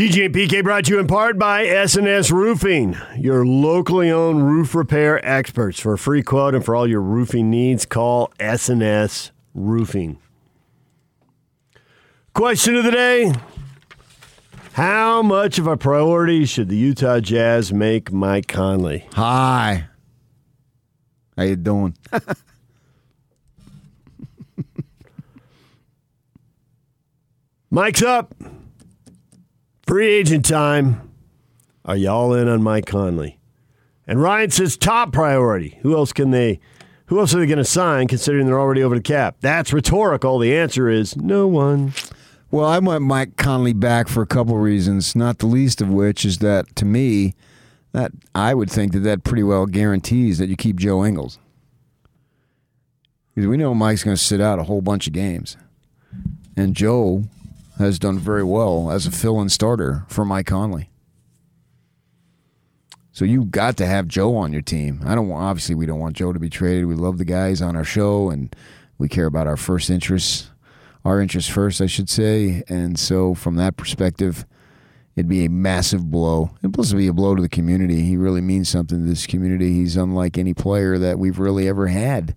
DJ and PK brought to you in part by SNS Roofing, your locally owned roof repair experts. For a free quote and for all your roofing needs, call SNS Roofing. Question of the day How much of a priority should the Utah Jazz make Mike Conley? Hi. How you doing? Mike's up. Free agent time. Are you all in on Mike Conley? And Ryan says top priority. Who else can they? Who else are they going to sign? Considering they're already over the cap. That's rhetorical. The answer is no one. Well, I want Mike Conley back for a couple reasons, not the least of which is that to me, that I would think that that pretty well guarantees that you keep Joe Ingles. Because we know Mike's going to sit out a whole bunch of games. And Joe has done very well as a fill in starter for Mike Conley. So you got to have Joe on your team. I don't want, obviously we don't want Joe to be traded. We love the guys on our show and we care about our first interests, our interests first, I should say. And so from that perspective, it'd be a massive blow. And plus it'd be a blow to the community. He really means something to this community. He's unlike any player that we've really ever had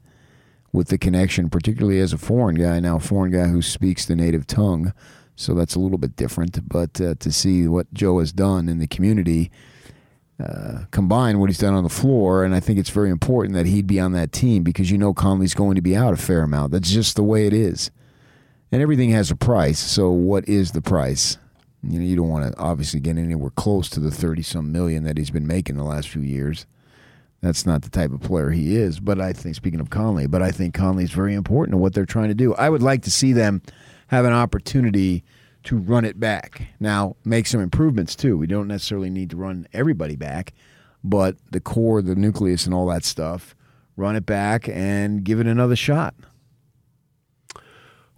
with the connection, particularly as a foreign guy, now a foreign guy who speaks the native tongue. So that's a little bit different. But uh, to see what Joe has done in the community, uh, combine what he's done on the floor, and I think it's very important that he'd be on that team because you know Conley's going to be out a fair amount. That's just the way it is. And everything has a price. So what is the price? You know, you don't want to obviously get anywhere close to the thirty some million that he's been making the last few years. That's not the type of player he is. But I think, speaking of Conley, but I think Conley's very important to what they're trying to do. I would like to see them have an opportunity to run it back. Now, make some improvements too. We don't necessarily need to run everybody back, but the core, the nucleus, and all that stuff, run it back and give it another shot.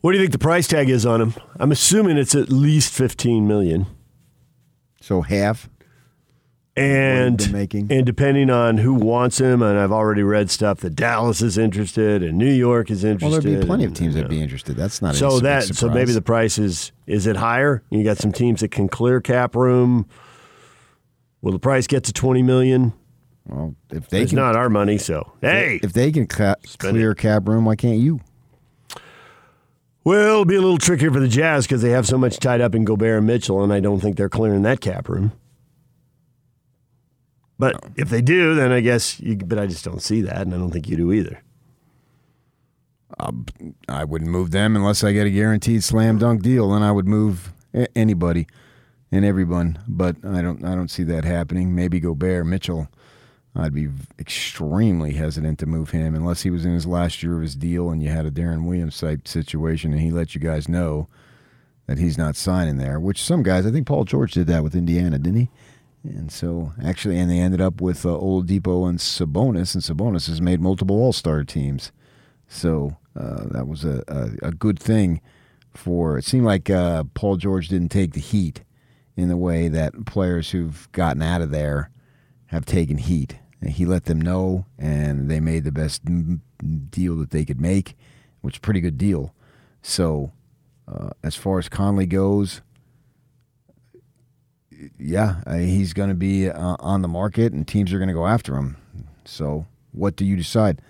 What do you think the price tag is on him? I'm assuming it's at least 15 million. So half and making. and depending on who wants him, and I've already read stuff that Dallas is interested and New York is interested. Well, there'd be plenty of teams you that'd uh, be interested. That's not So that so maybe the price is is it higher? You got some teams that can clear cap room. Will the price get to 20 million? well, if they It's can, not our money, so hey. if they can ca- clear cap room, why can't you? Well, it'll be a little trickier for the Jazz because they have so much tied up in Gobert and Mitchell, and I don't think they're clearing that cap room. But oh. if they do, then I guess. You, but I just don't see that, and I don't think you do either. Um, I wouldn't move them unless I get a guaranteed slam dunk deal. Then I would move anybody and everyone. But I don't. I don't see that happening. Maybe Gobert, Mitchell. I'd be extremely hesitant to move him unless he was in his last year of his deal and you had a Deron Williams type situation and he let you guys know that he's not signing there. Which some guys, I think Paul George did that with Indiana, didn't he? And so actually, and they ended up with uh, Oladipo and Sabonis, and Sabonis has made multiple All Star teams. So uh, that was a, a, a good thing for. It seemed like uh, Paul George didn't take the heat in the way that players who've gotten out of there have taken heat. And he let them know, and they made the best deal that they could make, which is a pretty good deal. So, uh, as far as Conley goes, yeah, uh, he's going to be uh, on the market, and teams are going to go after him. So, what do you decide?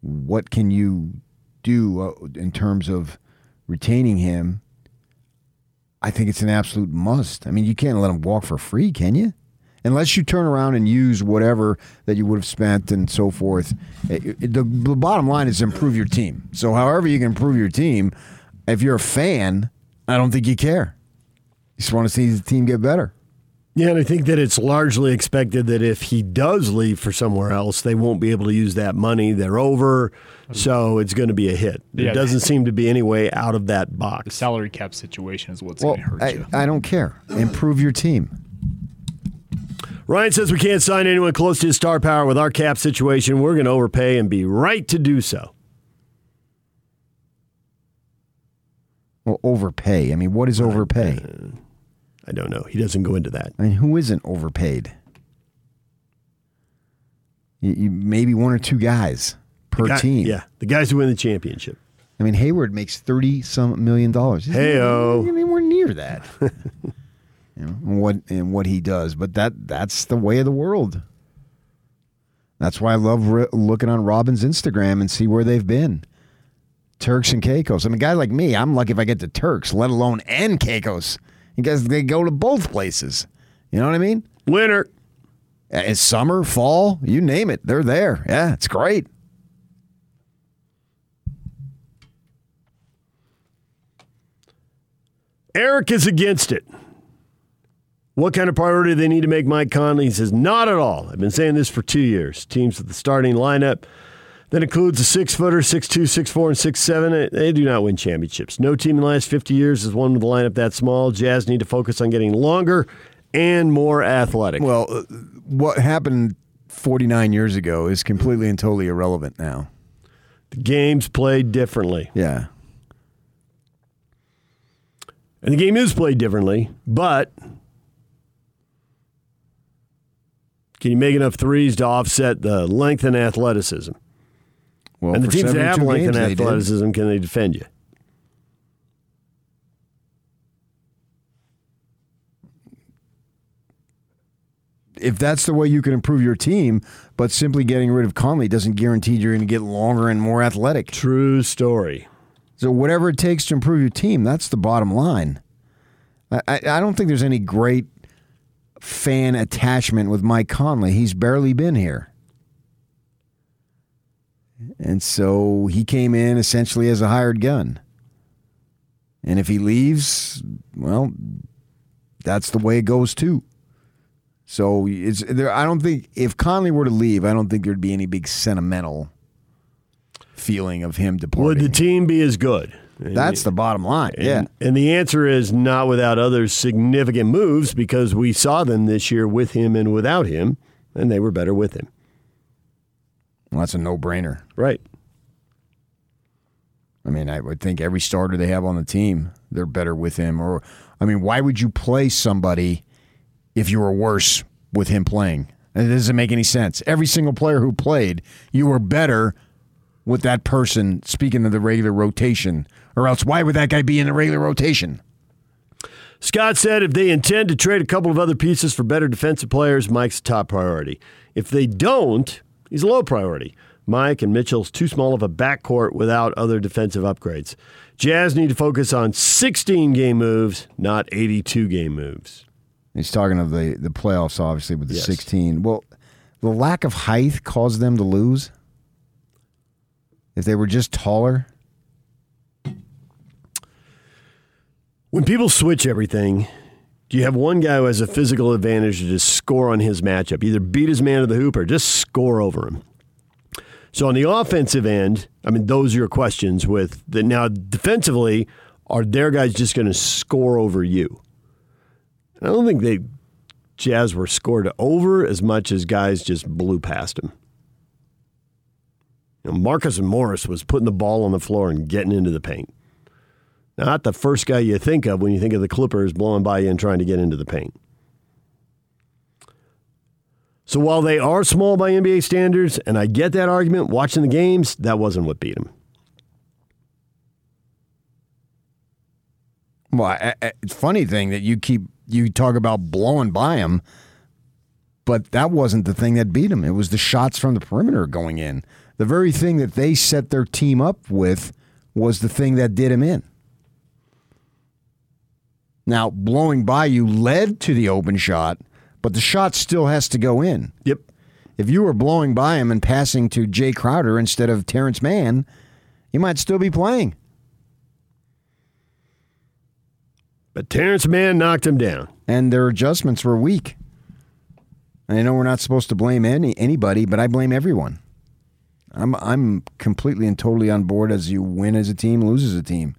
What can you do uh, in terms of retaining him? I think it's an absolute must. I mean, you can't let him walk for free, can you? Unless you turn around and use whatever that you would have spent and so forth. It- it- the, the bottom line is improve your team. So, however you can improve your team, if you're a fan, I don't think you care. You just want to see the team get better. Yeah, and I think that it's largely expected that if he does leave for somewhere else, they won't be able to use that money. They're over, so it's going to be a hit. Yeah. It doesn't seem to be any way out of that box. The salary cap situation is what's Well, going to hurt I, you. I don't care. Improve your team. Ryan says we can't sign anyone close to his star power with our cap situation. We're going to overpay and be right to do so. Well, overpay. I mean, what is overpay? Uh, I don't know. He doesn't go into that. I mean, who isn't overpaid? You, you, maybe one or two guys per Guy- team. Yeah, the guys who win the championship. I mean, Hayward makes thirty some million dollars. He's Hey-o. not anywhere near that. you know, and what and what he does. But that that's the way of the world. That's why I love re- looking on Robyn's Instagram and see where they've been. Turks and Caicos. I mean, a guy like me, I'm lucky if I get to Turks, let alone and Caicos. Guys, they go to both places. You know what I mean? Winter. Uh, It's summer, fall, you name it, they're there. Yeah, it's great. Eric is against it. What kind of priority do they need to make Mike Conley? He says, not at all. I've been saying this for two years. Teams with the starting lineup that includes a six footer, six two, six four, and six seven. They do not win championships. No team in the last 50 years has won with a lineup that small. Jazz need to focus on getting longer and more athletic. Well, uh, what happened 49 years ago is completely and totally irrelevant now. the game's played differently. Yeah. And the game is played differently, but can you make enough threes to offset the length and athleticism? Well, and the teams that have 72 length and they did. athleticism, can they defend you? If that's the way you can improve your team, but simply getting rid of Conley doesn't guarantee you're going to get longer and more athletic. True story. So whatever it takes to improve your team, that's the bottom line. I I don't think there's any great fan attachment with Mike Conley. He's barely been here. And so he came in essentially as a hired gun. And if he leaves, well, that's the way it goes too. So it's there. I don't think if Conley were to leave, I don't think there'd be any big sentimental feeling of him departing. Would the team be as good? And- That's the bottom line. Yeah. And the answer is not without other significant moves because we saw them this year with him and without him, and they were better with him. Well, that's a no brainer. Right. I mean, I would think every starter they have on the team, they're better with him. Or, I mean, why would you play somebody if you were worse with him playing? It doesn't make any sense. Every single player who played, you were better with that person, speaking of the regular rotation. Or else, why would that guy be in the regular rotation? Scott said if they intend to trade a couple of other pieces for better defensive players, Mike's top priority. If they don't, he's a low priority. Mike and Mitchell's too small of a backcourt without other defensive upgrades. Jazz need to focus on 16 game moves, not 82 game moves. He's talking of the, the playoffs, obviously, with the Yes. 16. Well, the lack of height caused them to lose. If they were just taller, When people switch everything, you have one guy who has a physical advantage to just score on his matchup? Either beat his man to the hoop or just score over him. So on the offensive end, I mean, those are your questions with the now defensively, are their guys just going to score over you? I don't think they Jazz were scored over as much as guys just blew past him. You know, Marcus Morris was putting the ball on the floor and getting into the paint. Not the first guy you think of when you think of the Clippers blowing by you and trying to get into the paint. So while they are small by NBA standards, and I get that argument, watching the games, that wasn't what beat them. Well, it's funny thing that you keep you talk about blowing by them, but that wasn't the thing that beat them. It was the shots from the perimeter going in. The very thing that they set their team up with was the thing that did him in. Now, blowing by you led to the open shot, but the shot still has to go in. Yep. If you were blowing by him and passing to Jae Crowder instead of Terance Mann, you might still be playing. But Terance Mann knocked him down. and their adjustments were weak. I know we're not supposed to blame any anybody, but I blame everyone. I'm I'm completely and totally on board as you win as a team, lose as a team.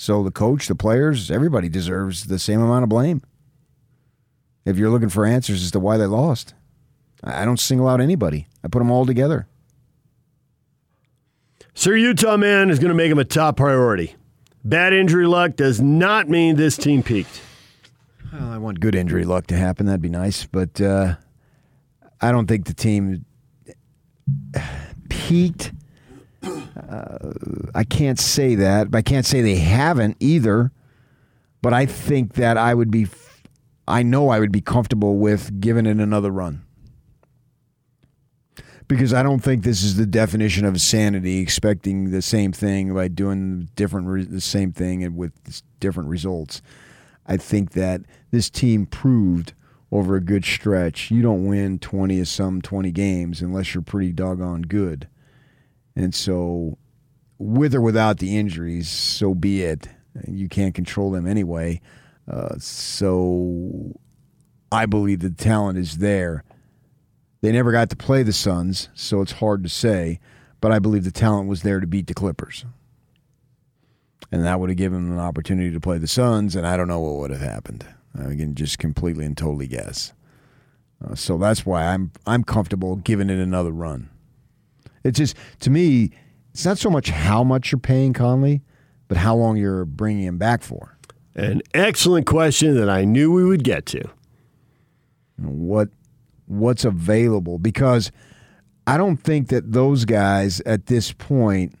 So the coach, the players, everybody deserves the same amount of blame. If you're looking for answers as to why they lost, I don't single out anybody. I put them all together. Sir Utah man is going to make him a top priority. Bad injury luck does not mean this team peaked. Well, I want good injury luck to happen. That'd be nice, but uh, I don't think the team peaked. Uh, I can't say that. but I can't say they haven't either. But I think that I would be, I know I would be comfortable with giving it another run. Because I don't think this is the definition of sanity, expecting the same thing by doing different re- the same thing and with different results. I think that this team proved over a good stretch you don't win 20 of some 20 games unless you're pretty doggone good. And so with or without the injuries, so be it. You can't control them anyway. Uh, so I believe the talent is there. They never got to play the Suns, so it's hard to say, but I believe the talent was there to beat the Clippers. And that would have given them an opportunity to play the Suns, and I don't know what would have happened. I can just completely and totally guess. Uh, so that's why I'm I'm comfortable giving it another run. It's just to me, it's not so much how much you're paying Conley, but how long you're bringing him back for. An excellent question that I knew we would get to. What what's available because I don't think that those guys at this point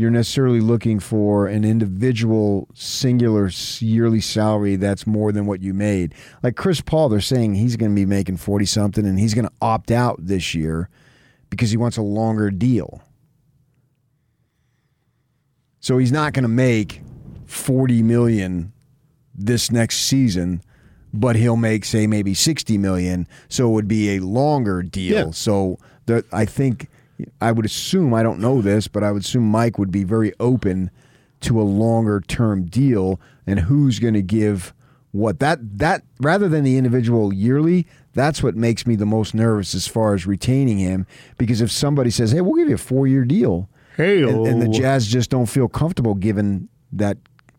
you're necessarily looking for an individual singular yearly salary that's more than what you made. Like Chris Paul, they're saying he's going to be making 40 something and he's going to opt out this year because he wants a longer deal. So he's not going to make 40 million this next season, but he'll make say maybe 60 million, so it would be a longer deal. Yeah. So there, I think I would assume I don't know this, but I would assume Mike would be very open to a longer term deal and who's going to give what that that rather than the individual yearly that's what makes me the most nervous as far as retaining him because if somebody says hey we'll give you a four year deal Hey, and, and the Jazz just don't feel comfortable given that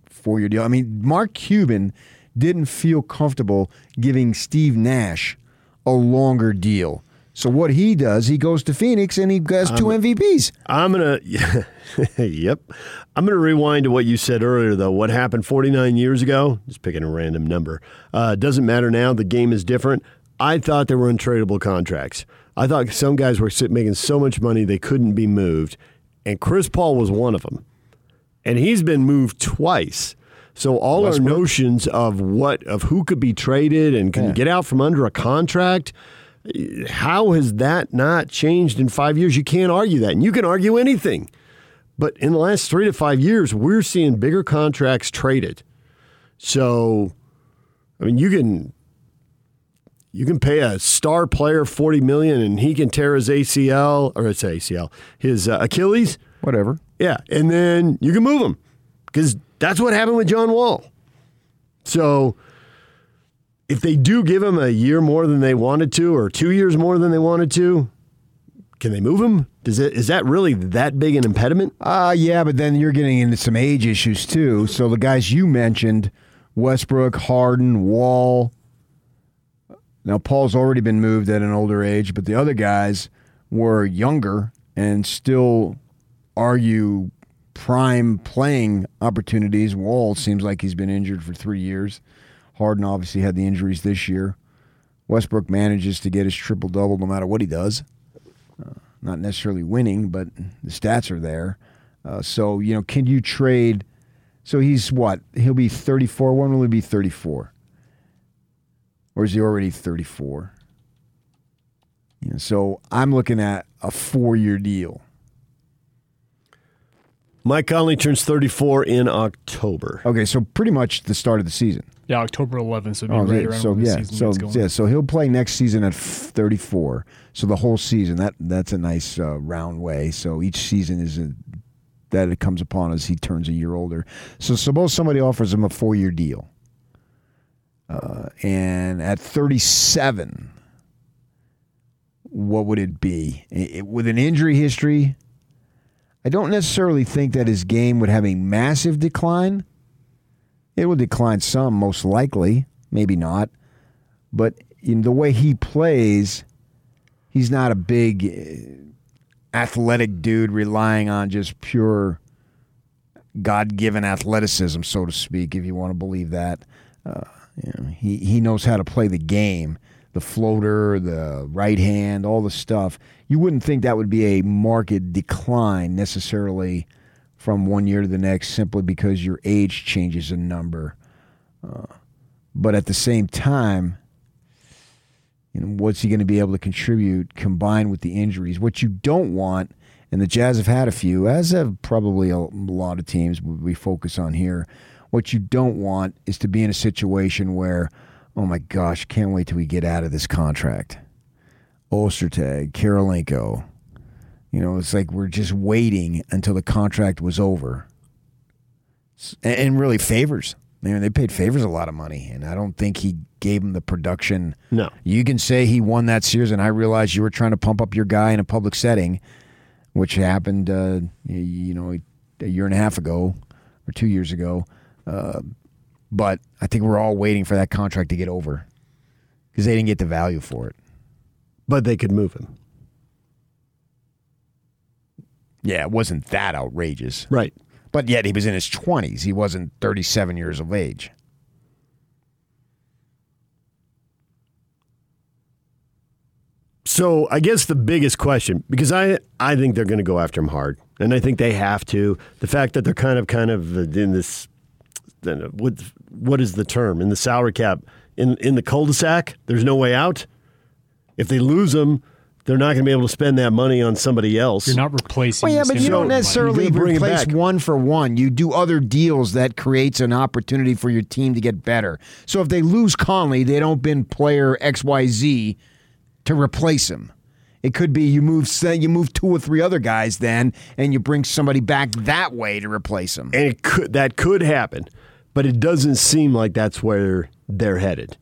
four year deal. I mean, Mark Cuban didn't feel comfortable giving Steve Nash a longer deal. So what he does, he goes to Phoenix and he has two MVPs. I'm gonna, yep. I'm gonna rewind to what you said earlier, though. What happened 49 years ago? Just picking a random number. Uh, doesn't matter now. The game is different. I thought there were untradeable contracts. I thought some guys were making so much money they couldn't be moved, and Chris Paul was one of them. And he's been moved twice. So all Westbrook? our notions of what of who could be traded and can Yeah. get out from under a contract how has that not changed in five years? You can't argue that. And you can argue anything. But in the last three to five years, we're seeing bigger contracts traded. So, I mean, you can you can pay a star player forty million, and he can tear his ACL or it's ACL, his uh, Achilles. Whatever. Yeah, and then you can move him because that's what happened with John Wall. So if they do give him a year more than they wanted to, or two years more than they wanted to, can they move him? Does it is that really that big an impediment? Uh yeah, but then you're getting into some age issues too. So the guys you mentioned, Westbrook, Harden, Wall. Now Paul's already been moved at an older age, but the other guys were younger and still argue prime playing opportunities. Wall seems like he's been injured for three years. Harden obviously had the injuries this year. Westbrook manages to get his triple double no matter what he does. Uh, not necessarily winning, but the stats are there. Uh, so you know, can you trade? So he's what? He'll be 34. When will he be 34? Or is he already 34? You know, so I'm looking at a four-year deal. Mike Conley turns 34 in October. Okay, so pretty much the start of the season. Yeah, October 11th, so it'd be Oh, right yeah, so when the yeah, season so going. yeah, so he'll play next season at 34. So the whole season that that's a nice uh, round way. So each season is a, that it comes upon as he turns a year older. So suppose somebody offers him a four year deal, uh, and at 37, what would it be I- I- with an injury history? I don't necessarily think that his game would have a massive decline. It will decline some, most likely. Maybe not. But in the way he plays, he's not a big uh, athletic dude relying on just pure God given athleticism, so to speak, if you want to believe that. Uh, he, he knows how to play the game the floater, the right hand, all the stuff. You wouldn't think that would be a market decline necessarily from one year to the next simply because your age changes a number. Uh, But at the same time, you know, what's he going to be able to contribute combined with the injuries? What you don't want, and the Jazz have had a few, as have probably a lot of teams we focus on here. What you don't want is to be in a situation where, oh my gosh, can't wait till we get out of this contract. Ostertag, Kirilenko. You know, it's like we're just waiting until the contract was over. And really Favors. I mean, they paid Favors a lot of money, and I don't think he gave him the production. No. You can say he won that series, and I realize you were trying to pump up your guy in a public setting, which happened, uh, you know, a year and a half ago or two years ago. Uh, but I think we're all waiting for that contract to get over because they didn't get the value for it. But they could move him. Yeah, it wasn't that outrageous. Right. But yet he was in his 20s. He wasn't 37 years of age. So I guess the biggest question, because I I think they're going to go after him hard, and I think they have to. The fact that they're kind of kind of in this, what what is the term in the salary cap in in the cul-de-sac? There's no way out. If they lose him, they're not going to be able to spend that money on somebody else. You're not replacing. Well, yeah, but you don't necessarily bring replace one for one. You do other deals that creates an opportunity for your team to get better. So if they lose Conley, they don't bin player X Y Z to replace him. It could be you move you move two or three other guys then, and you bring somebody back that way to replace him. and it could that could happen, but it doesn't seem like that's where they're headed.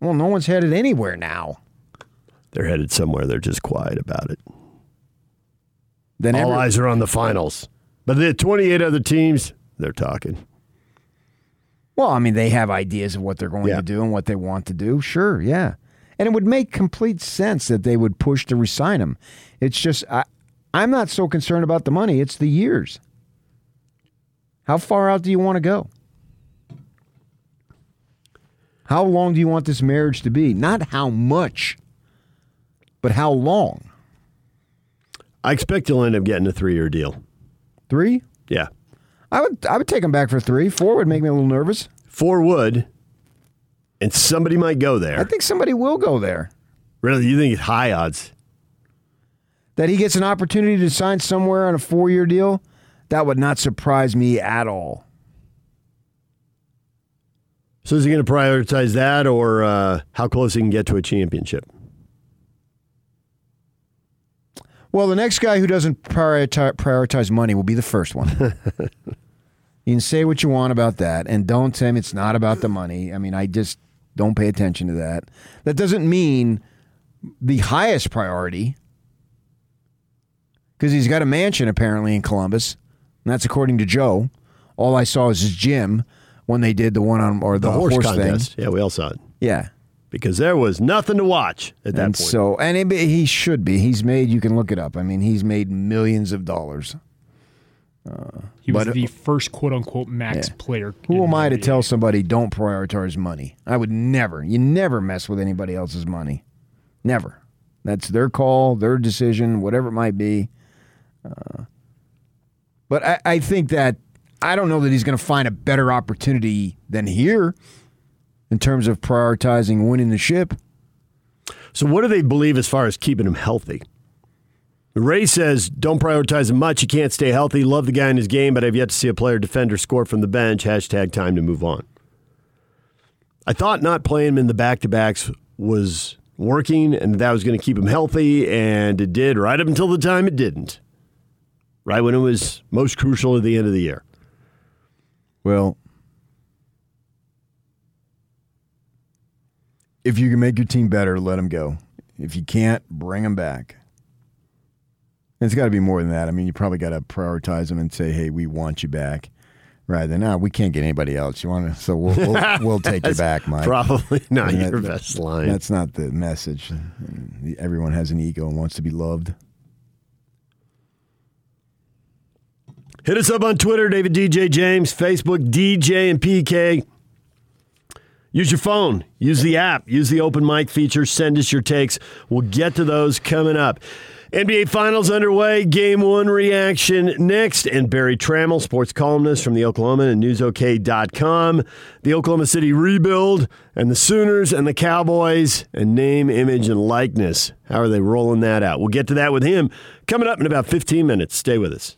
Well, no one's headed anywhere now. They're headed somewhere. They're just quiet about it. Then All every- eyes are on the finals. But the 28 other teams, they're talking. Well, I mean, they have ideas of what they're going Yeah. to do and what they want to do. Sure, yeah. And it would make complete sense that they would push to resign him. It's just, I, I'm not so concerned about the money, it's the years. How far out do you want to go? How long do you want this marriage to be? Not how much, but how long? I expect you'll end up getting a three year deal. Three? Yeah. I would, I would take him back for three. Four would make me a little nervous. Four would, and somebody might go there. I think somebody will go there. really, you think it's high odds? that he gets an opportunity to sign somewhere on a four year deal, that would not surprise me at all. So is he going to prioritize that or uh, how close he can get to a championship? Well, the next guy who doesn't prioritize, prioritize money will be the first one. you can say what you want about that, and don't tell him it's not about the money. I mean, I just don't pay attention to that. That doesn't mean the highest priority, because he's got a mansion apparently in Columbus, and that's according to Joe. All I saw was his gym when they did the one on or the, The horse, thing. contest. Yeah, we all saw it. Yeah, Because there was nothing to watch at that and point. so and it, he should be. He's made. You can look it up. I mean, he's made millions of dollars. He was But- the first quote unquote max Yeah. player. Who am I to tell somebody don't prioritize money? I would never. You never mess with anybody else's money. Never. That's their call, their decision, whatever it might be. Uh, but I, I think that I don't know that he's going to find a better opportunity than here in terms of prioritizing winning the ship. So, what do they believe as far as keeping him healthy? Ray says, don't prioritize him much. He can't stay healthy. Love the guy in his game, but I've yet to see a player defender score from the bench. Hashtag time to move on. I thought not playing him in the back to backs was working and that was going to keep him healthy, and it did right up until the time it didn't. Right when it was most crucial at the end of the year. Well, if you can make your team better, let them go. If you can't, bring them back. It's got to be more than that. I mean, you probably got to prioritize them and say, "Hey, we want you back." Rather than, "No, we can't get anybody else." You want to, so we'll we'll, we'll take you back, Mike. Probably not your that- best line. That's not the message. Everyone has an ego and wants to be loved. Hit us up on Twitter, David DJ James, Facebook, DJ and PK. Use your phone, use the app, use the open mic feature, send us your takes. We'll get to those coming up. NBA Finals underway. Game one reaction next. And Berry Tramel, sports columnist from the Oklahoma and NewsOK.com. The Oklahoma City rebuild and the Sooners and the Cowboys and name, image, and likeness. How are they rolling that out? We'll get to that with him coming up in about 15 minutes. Stay with us.